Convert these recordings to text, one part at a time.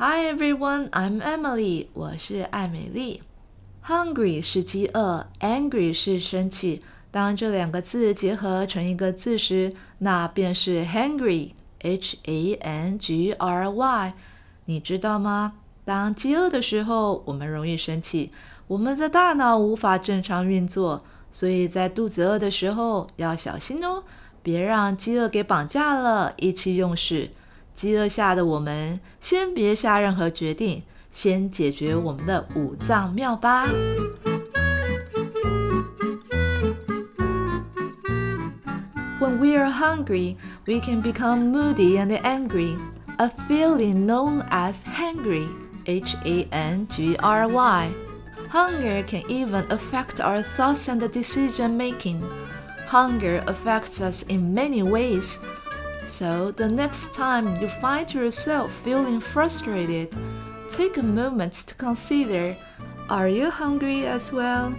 Hi everyone, I'm Emily. 我是艾美丽。Hungry 是饥饿，angry 是生气。当这两个字结合成一个字时，那便是 hungry，H-A-N-G-R-Y。你知道吗？当饥饿的时候，我们容易生气，我们的大脑无法正常运作，所以在肚子饿的时候要小心哦，别让饥饿给绑架了，意气用事。饥饿下的我们，先别下任何决定，先解决我们的五脏庙吧。When we are hungry, we can become moody and angry. A feeling known as hangry, H-A-N-G-R-Y. Hunger can even affect our thoughts and decision making. Hunger affects us in many ways. So, the next time you find yourself feeling frustrated, take a moment to consider are you hungry as well?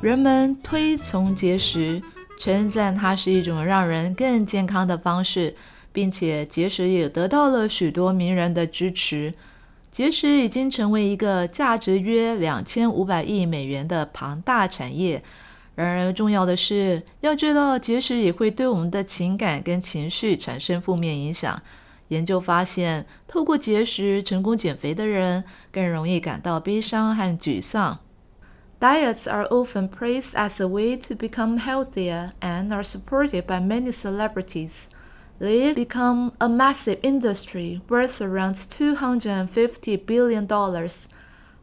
人们推崇节食，称赞它是一种让人更健康的方式，并且节食也得到了许多名人的支持。 节食已经成为一个价值约两千五百亿美元的庞大产业。然而，重要的是要知道，节食也会对我们的情感跟情绪产生负面影响。研究发现，透过节食成功减肥的人更容易感到悲伤和沮丧。Diets are often praised as a way to become healthier and are supported by many celebrities. They've become a massive industry worth around $250 billion.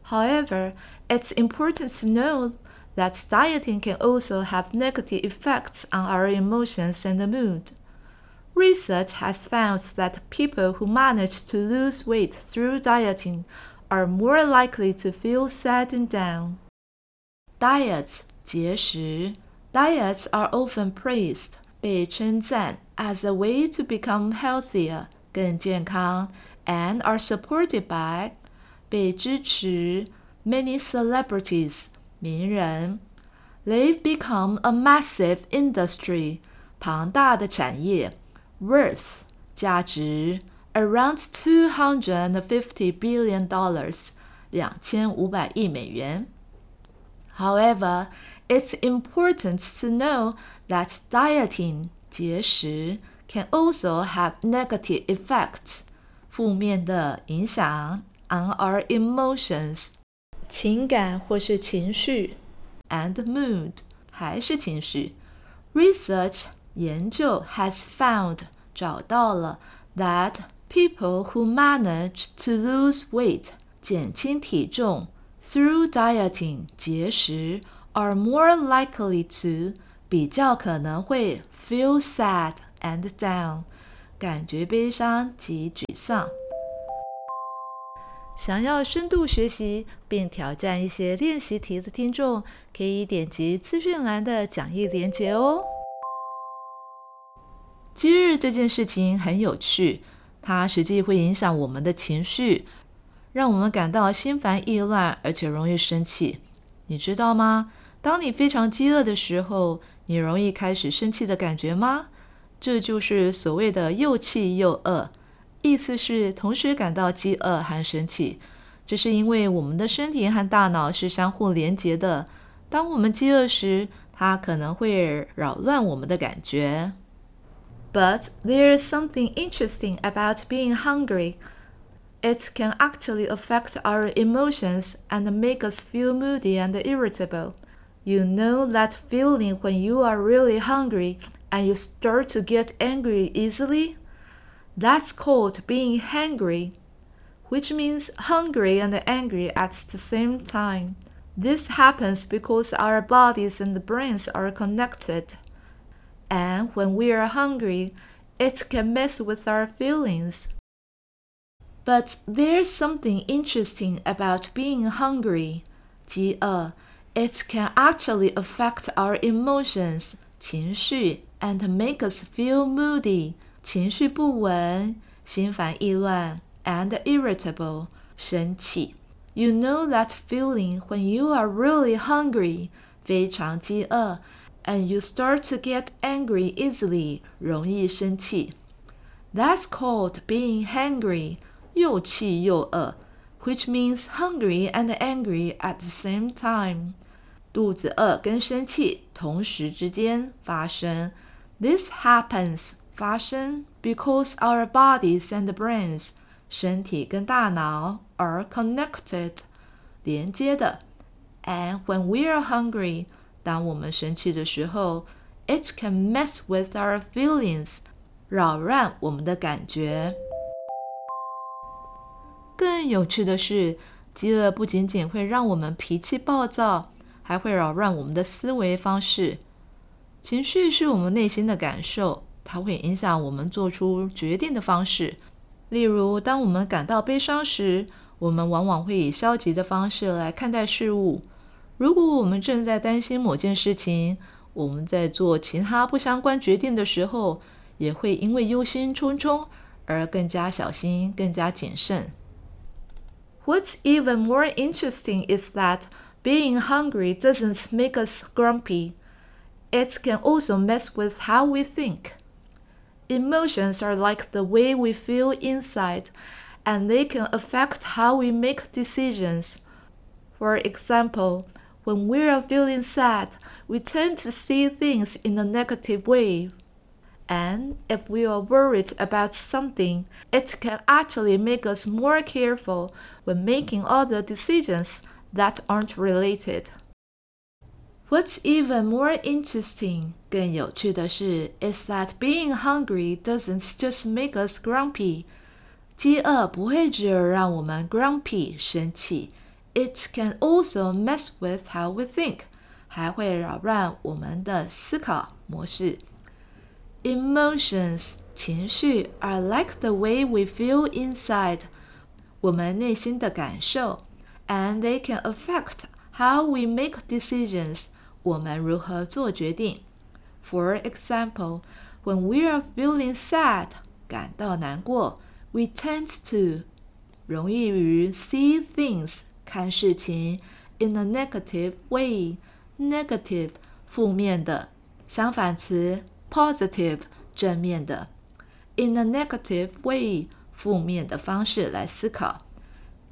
However, it's important to know that dieting can also have negative effects on our emotions and mood. Research has found that people who manage to lose weight through dieting are more likely to feel sad and down. Diets 节食 Diets are often praised 被称赞 as a way to become healthier 更健康 and are supported by 被支持 many celebrities 名人 They've become a massive industry 庞大的产业 worth 价值 around two hundred and fifty billion dollars 两千五百亿美元。However, it's important to know that dieting 节食 can also have negative effects 负面的影响 on our emotions 情感或是情绪 and mood 还是情绪。Research 研究 has found 找到了 that people who manage to lose weight 减轻体重 through dieting 节食 are more likely to 比较可能会 feel sad and down，感觉悲伤及沮丧。想要深度学习并挑战一些练习题的听众，可以点击资讯栏的讲义连结哦。今日这件事情很有趣，它实际会影响我们的情绪，让我们感到心烦意乱，而且容易生气。你知道吗？当你非常饥饿的时候，你容易开始生气的感觉吗？这就是所谓的又气又饿，意思是同时感到饥饿和生气。这是因为我们的身体和大脑是相互连结的。当我们饥饿时，它可能会扰乱我们的感觉。But there is something interesting about being hungry. It can actually affect our emotions and make us feel moody and irritable. You know that feeling when you are really hungry and you start to get angry easily? That's called being hangry, which means hungry and angry at the same time. This happens because our bodies and brains are connected. And when we are hungry, it can mess with our feelings. But there's something interesting about being hungry. 饥饿 it can actually affect our emotions 情绪 and make us feel moody 情绪不稳、心烦意乱 and irritable 生气。You know that feeling when you are really hungry 非常饥饿，and you start to get angry easily，容易生气。That's called being hungry，又气又饿 ，which means hungry and angry at the same time。肚子饿跟生气同时之间发生。This happens 发生 because our bodies and brains 身体跟大脑 are connected 连接的。And when we are hungry，当我们生气的时候，it can mess with our feelings，扰乱我们的感觉。 更有趣的是，饥饿不仅仅会让我们脾气暴躁，还会扰乱我们的思维方式。情绪是我们内心的感受，它会影响我们做出决定的方式。例如，当我们感到悲伤时，我们往往会以消极的方式来看待事物。如果我们正在担心某件事情，我们在做其他不相关决定的时候，也会因为忧心忡忡而更加小心、更加谨慎。What's even more interesting is that being hungry doesn't make us grumpy. It can also mess with how we think. Emotions are like the way we feel inside, and they can affect how we make decisions. For example, when we are feeling sad, we tend to see things in a negative way. And if we are worried about something, it can actually make us more careful when making other decisions that aren't related. What's even more interesting, 更有趣的是, is that being hungry doesn't just make us grumpy. 饥饿不会只有让我们 grumpy 生气。it can also mess with how we think，还会扰乱我们的思考模式。 Emotions 情绪 are like the way we feel inside，我们内心的感受，and they can affect how we make decisions，我们如何做决定。For example, when we are feeling sad，感到难过，we tend to 容易于 see things 看事情 in a negative way。negative 负面的，相反词 positive 正面的。in a negative way 负面的方式来思考。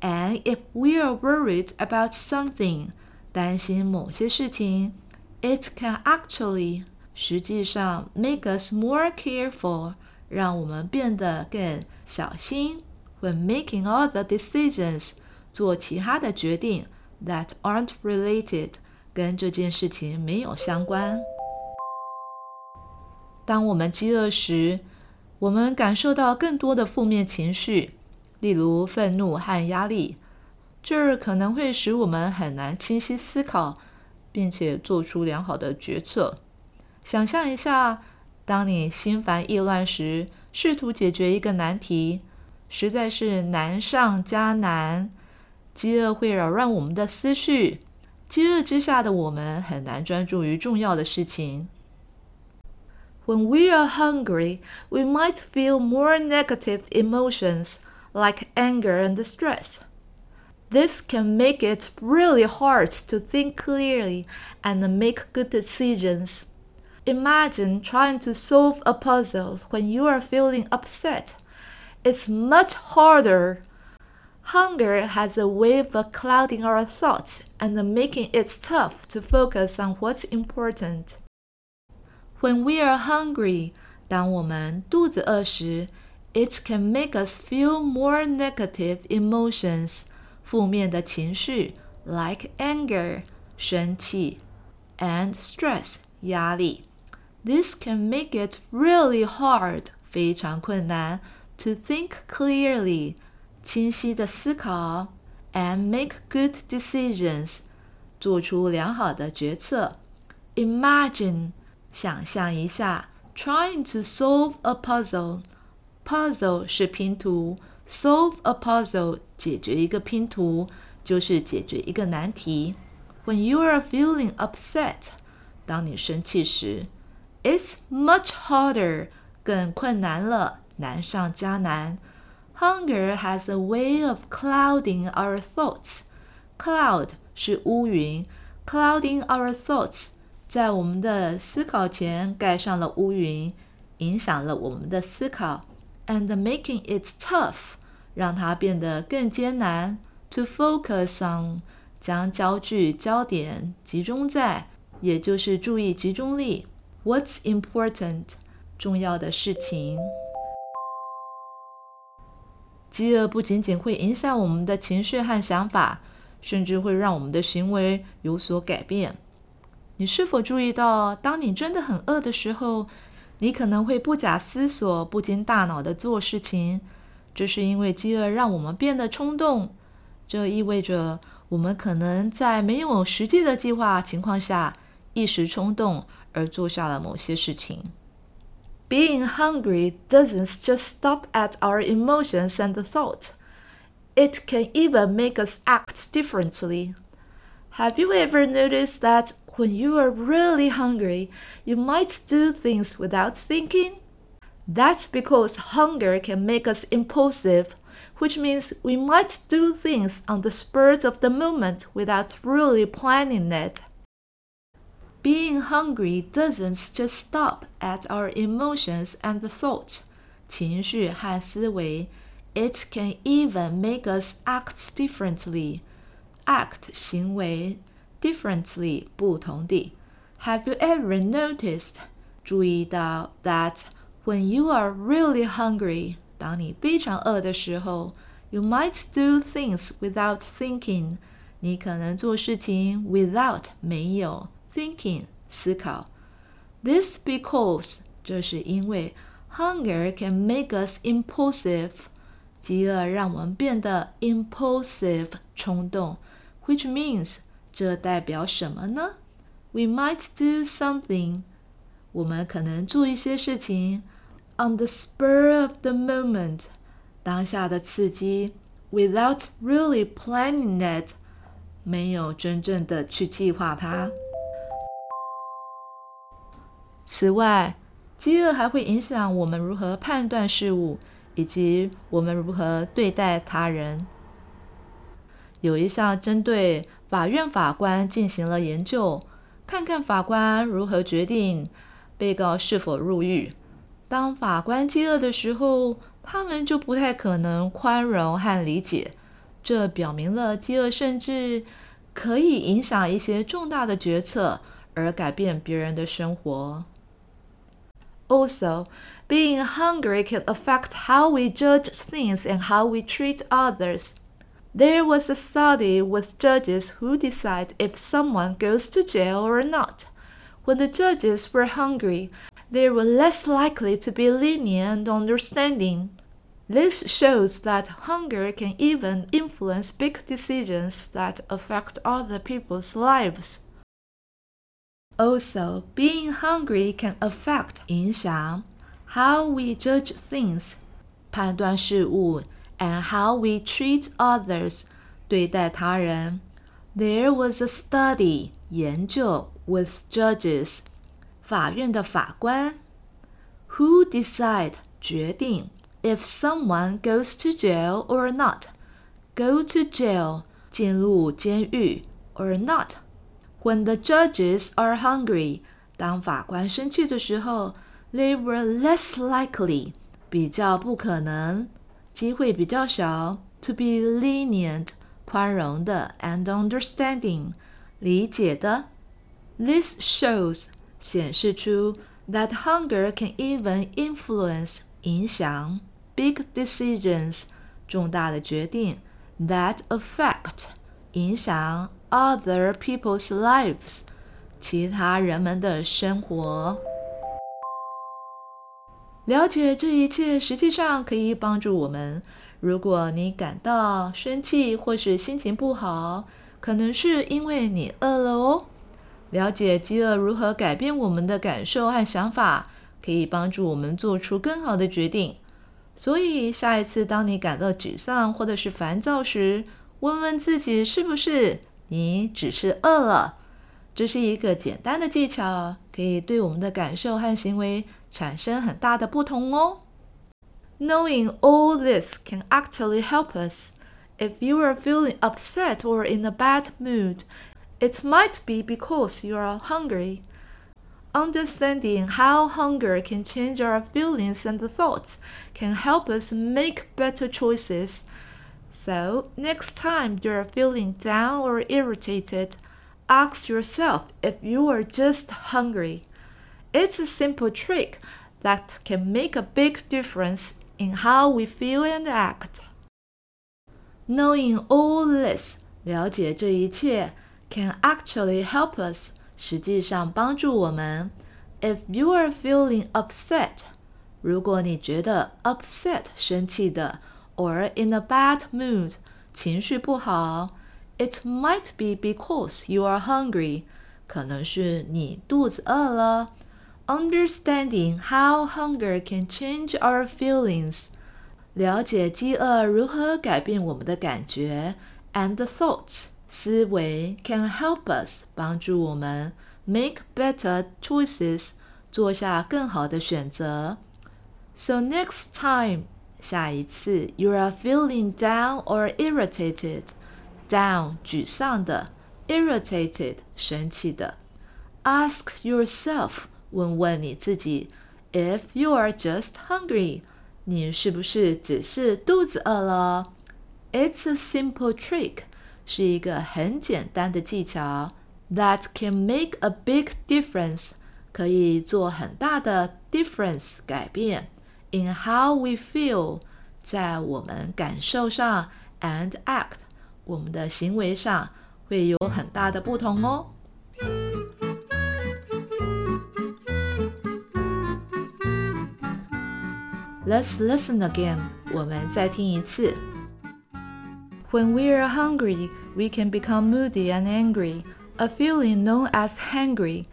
And if we are worried about something，担心某些事情，it can actually 实际上 make us more careful，让我们变得更小心。When making other decisions。做其他的决定 that aren't related，跟这件事情没有相关。 当我们饥饿时，我们感受到更多的负面情绪，例如愤怒和压力，这可能会使我们很难清晰思考，并且做出良好的决策。想象一下，当你心烦意乱时，试图解决一个难题，实在是难上加难。饥饿会扰乱我们的思绪，饥饿之下的我们很难专注于重要的事情。When we are hungry, we might feel more negative emotions like anger and stress. This can make it really hard to think clearly and make good decisions. Imagine trying to solve a puzzle when you are feeling upset. It's much harder Hunger has a way of clouding our thoughts and making it tough to focus on what's important. When we are hungry, 当我们肚子饿时, it can make us feel more negative emotions, 负面的情绪 like anger, 生气 and stress, 压力. This can make it really hard, 非常困难 to think clearly, 清晰的思考，and make good decisions，做出良好的决策。Imagine， 想象一下，trying to solve a puzzle。Puzzle 是拼图，solve a puzzle 解决一个拼图就是解决一个难题。When you are feeling upset，当你生气时，it's much harder，更困难了，难上加难。Hunger has a way of clouding our thoughts. Cloud 是乌云 clouding our thoughts， 在我们的思考前盖上了乌云，影响了我们的思考，and making it tough，让它变得更艰难。To focus on，将焦距、焦点集中在，也就是注意集中力。What's important？重要的事情。饥饿不仅仅会影响我们的情绪和想法，甚至会让我们的行为有所改变。你是否注意到，当你真的很饿的时候，你可能会不假思索、不经大脑的做事情？这是因为饥饿让我们变得冲动。这意味着我们可能在没有实际的计划情况下，一时冲动而做下了某些事情。Being hungry doesn't just stop at our emotions and thoughts. It can even make us act differently. Have you ever noticed that when you are really hungry, you might do things without thinking? That's because hunger can make us impulsive, which means we might do things on the spur of the moment without really planning it. Being hungry doesn't just stop at our emotions and thoughts, 情绪和思维. It can even make us act differently. Act 行为 differently 不同地. Have you ever noticed 注意到 that when you are really hungry 当你非常饿的时候 you might do things without thinking 你可能做事情 without 没有 thinking 思考。This because 这是因为 hunger can make us impulsive，饥饿让我们变得 impulsive 冲动，which means 这代表什么呢？We might do something，我们可能做一些事情 on the spur of the moment，当下的刺激，without really planning it，没有真正的去计划它。此外，饥饿还会影响我们如何判断事物，以及我们如何对待他人。有一项针对法院法官进行了研究，看看法官如何决定被告是否入狱。当法官饥饿的时候，他们就不太可能宽容和理解。这表明了饥饿甚至可以影响一些重大的决策，而改变别人的生活。Also, being hungry can affect how we judge things and how we treat others. There was a study with judges who decide if someone goes to jail or not. When the judges were hungry, they were less likely to be lenient and understanding. This shows that hunger can even influence big decisions that affect other people's lives. Also, being hungry can affect 影响 how we judge things 判断事物 and how we treat others 对待他人。There was a study 研究 with judges 法院的法官 who decide 决定 if someone goes to jail or not. Go to jail 进入监狱 or not when the judges are hungry，当法官生气的时候，they were less likely，比较不可能， 机会比较小，to be lenient，宽容的，and understanding，理解的。This shows 显示出 that hunger can even influence 影响 big decisions 重大的决定 that affect 影响 other people's lives，其他人们的生活。 了解这一切，实际上可以帮助我们。如果你感到生气或是心情不好，可能是因为你饿了哦。了解饥饿如何改变我们的感受和想法，可以帮助我们做出更好的决定。所以，下一次当你感到沮丧或者是烦躁时，问问自己是不是。你只是饿了，这是一个简单的技巧，可以对我们的感受和行为产生很大的不同哦。Knowing all this can actually help us. If you are feeling upset or in a bad mood, It might be because you are hungry. Understanding how hunger can change our feelings and thoughts can help us make better choices. So, next time you're feeling down or irritated, ask yourself if you are just hungry. It's a simple trick that can make a big difference in how we feel and act. Knowing all this, 了解这一切 can actually help us 实际上帮助我们。If you are feeling upset，如果你觉得 upset 生气的，or in a bad mood 情绪不好，it might be because you are hungry，可能是你肚子饿了。 Understanding how hunger can change our feelings，了解饥饿如何改变我们的感觉，and thoughts 思维 can help us 帮助我们。make better choices，做下更好的选择。So next time，下一次 you are feeling down or irritated，down 沮丧的，irritated 生气的，ask yourself 问问你自己，if you are just hungry，你是不是只是肚子饿了？It's a simple trick，是一个很简单的技巧。that can make a big difference，可以做很大的 difference 改变 in how we feel，在我们感受上 and act，我们的行为上会有很大的不同哦。 Let's listen again，我们再听一次。When we are hungry, we can become moody and angry a feeling known as hangry,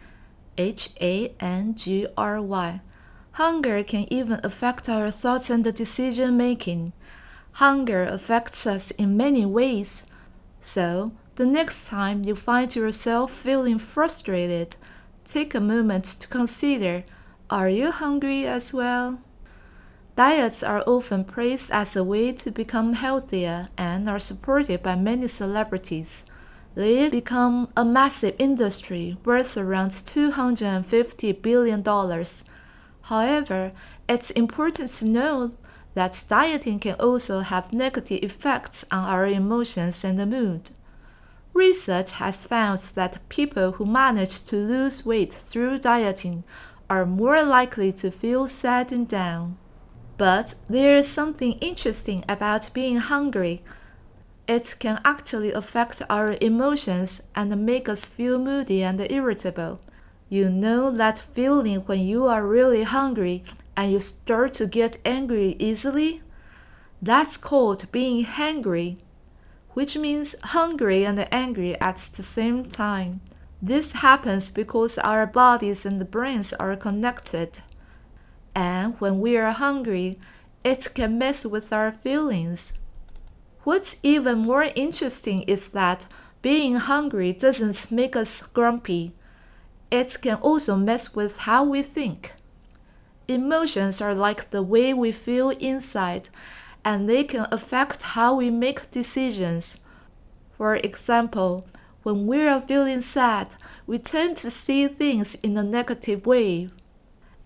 H A N G R Y. Hunger can even affect our thoughts and decision making. Hunger affects us in many ways. So, the next time you find yourself feeling frustrated, take a moment to consider are you hungry as well? Diets are often praised as a way to become healthier and are supported by many celebrities they become a massive industry worth around $250 billion. However, it's important to know that dieting can also have negative effects on our emotions and the mood. Research has found that people who manage to lose weight through dieting are more likely to feel sad and down. But there is something interesting about being hungry it can actually affect our emotions and make us feel moody and irritable. You know that feeling when you are really hungry and you start to get angry easily? That's called being hangry, which means hungry and angry at the same time. This happens because our bodies and brains are connected. And when we are hungry, it can mess with our feelings. What's even more interesting is that being hungry doesn't make us grumpy. It can also mess with how we think. Emotions are like the way we feel inside, and they can affect how we make decisions. For example, when we are feeling sad, we tend to see things in a negative way.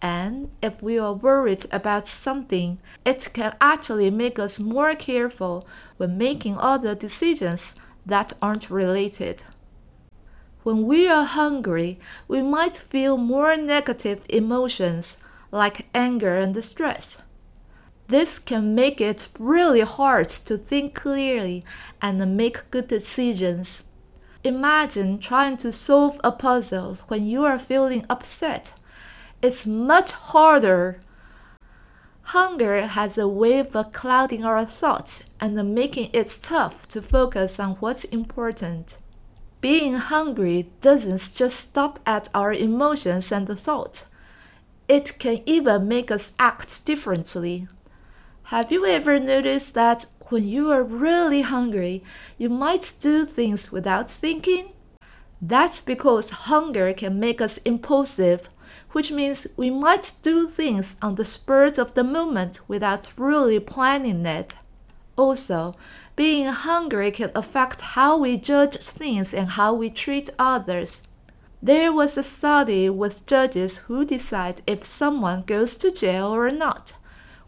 And if we are worried about something, it can actually make us more careful when making other decisions that aren't related. When we are hungry, we might feel more negative emotions like anger and stress. This can make it really hard to think clearly and make good decisions. Imagine trying to solve a puzzle when you are feeling upset it's much harder. Hunger has a way of clouding our thoughts and making it tough to focus on what's important. Being hungry doesn't just stop at our emotions and thoughts. It can even make us act differently. Have you ever noticed that when you are really hungry, you might do things without thinking? That's because hunger can make us impulsive which means we might do things on the spur of the moment without really planning it. Also, Being hungry can affect how we judge things and how we treat others. There was a study with judges who decide if someone goes to jail or not.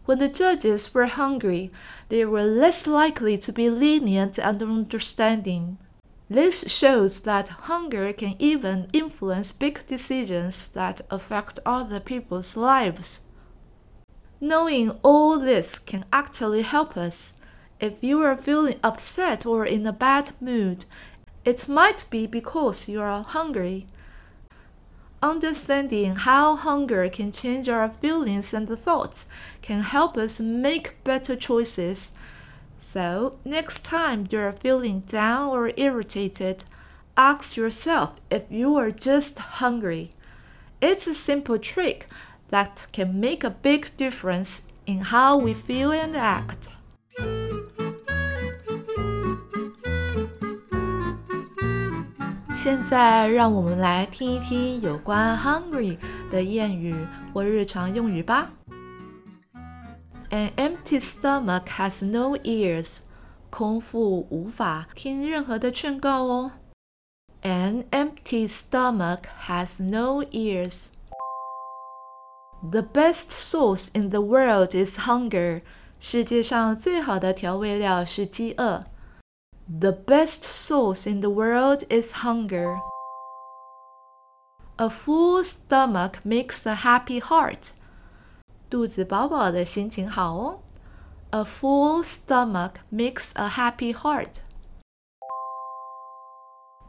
When the judges were hungry, they were less likely to be lenient and understanding. This shows that hunger can even influence big decisions that affect other people's lives. Knowing all this can actually help us. If you are feeling upset or in a bad mood, it might be because you are hungry. Understanding how hunger can change our feelings and thoughts can help us make better choices. So, next time you're feeling down or irritated, ask yourself if you are just hungry. It's a simple trick that can make a big difference in how we feel and act. 现在让我们来听一听有关 hungry 的谚语或日常用语吧。 An empty stomach has no ears。空腹无法听任何的劝告哦。An empty stomach has no ears。The best sauce in the world is hunger。世界上最好的调味料是饥饿。The best sauce in the world is hunger. A full stomach makes a happy heart. 肚子饱饱的心情好哦。A full stomach makes a happy heart.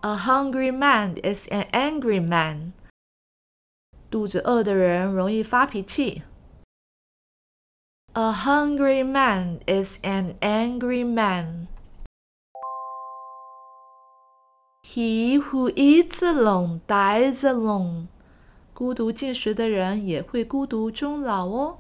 A hungry man is an angry man. 肚子饿的人容易发脾气。A hungry man is an angry man. He who eats alone dies alone。 孤独进食的人也会孤独终老哦。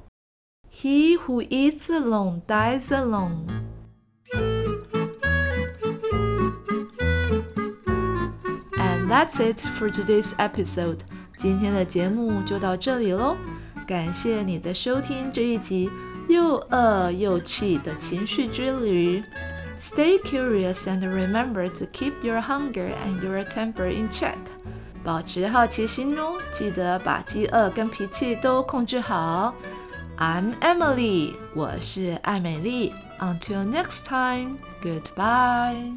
He who eats alone dies alone。And that's it for today's episode。今天的节目就到这里喽。感谢你的收听这一集又饿又气的情绪之旅。Stay curious and remember to keep your hunger and your temper in check. 保持好奇心哦，记得把饥饿跟脾气都控制好。I'm Emily，我是艾美丽。Until next time, goodbye.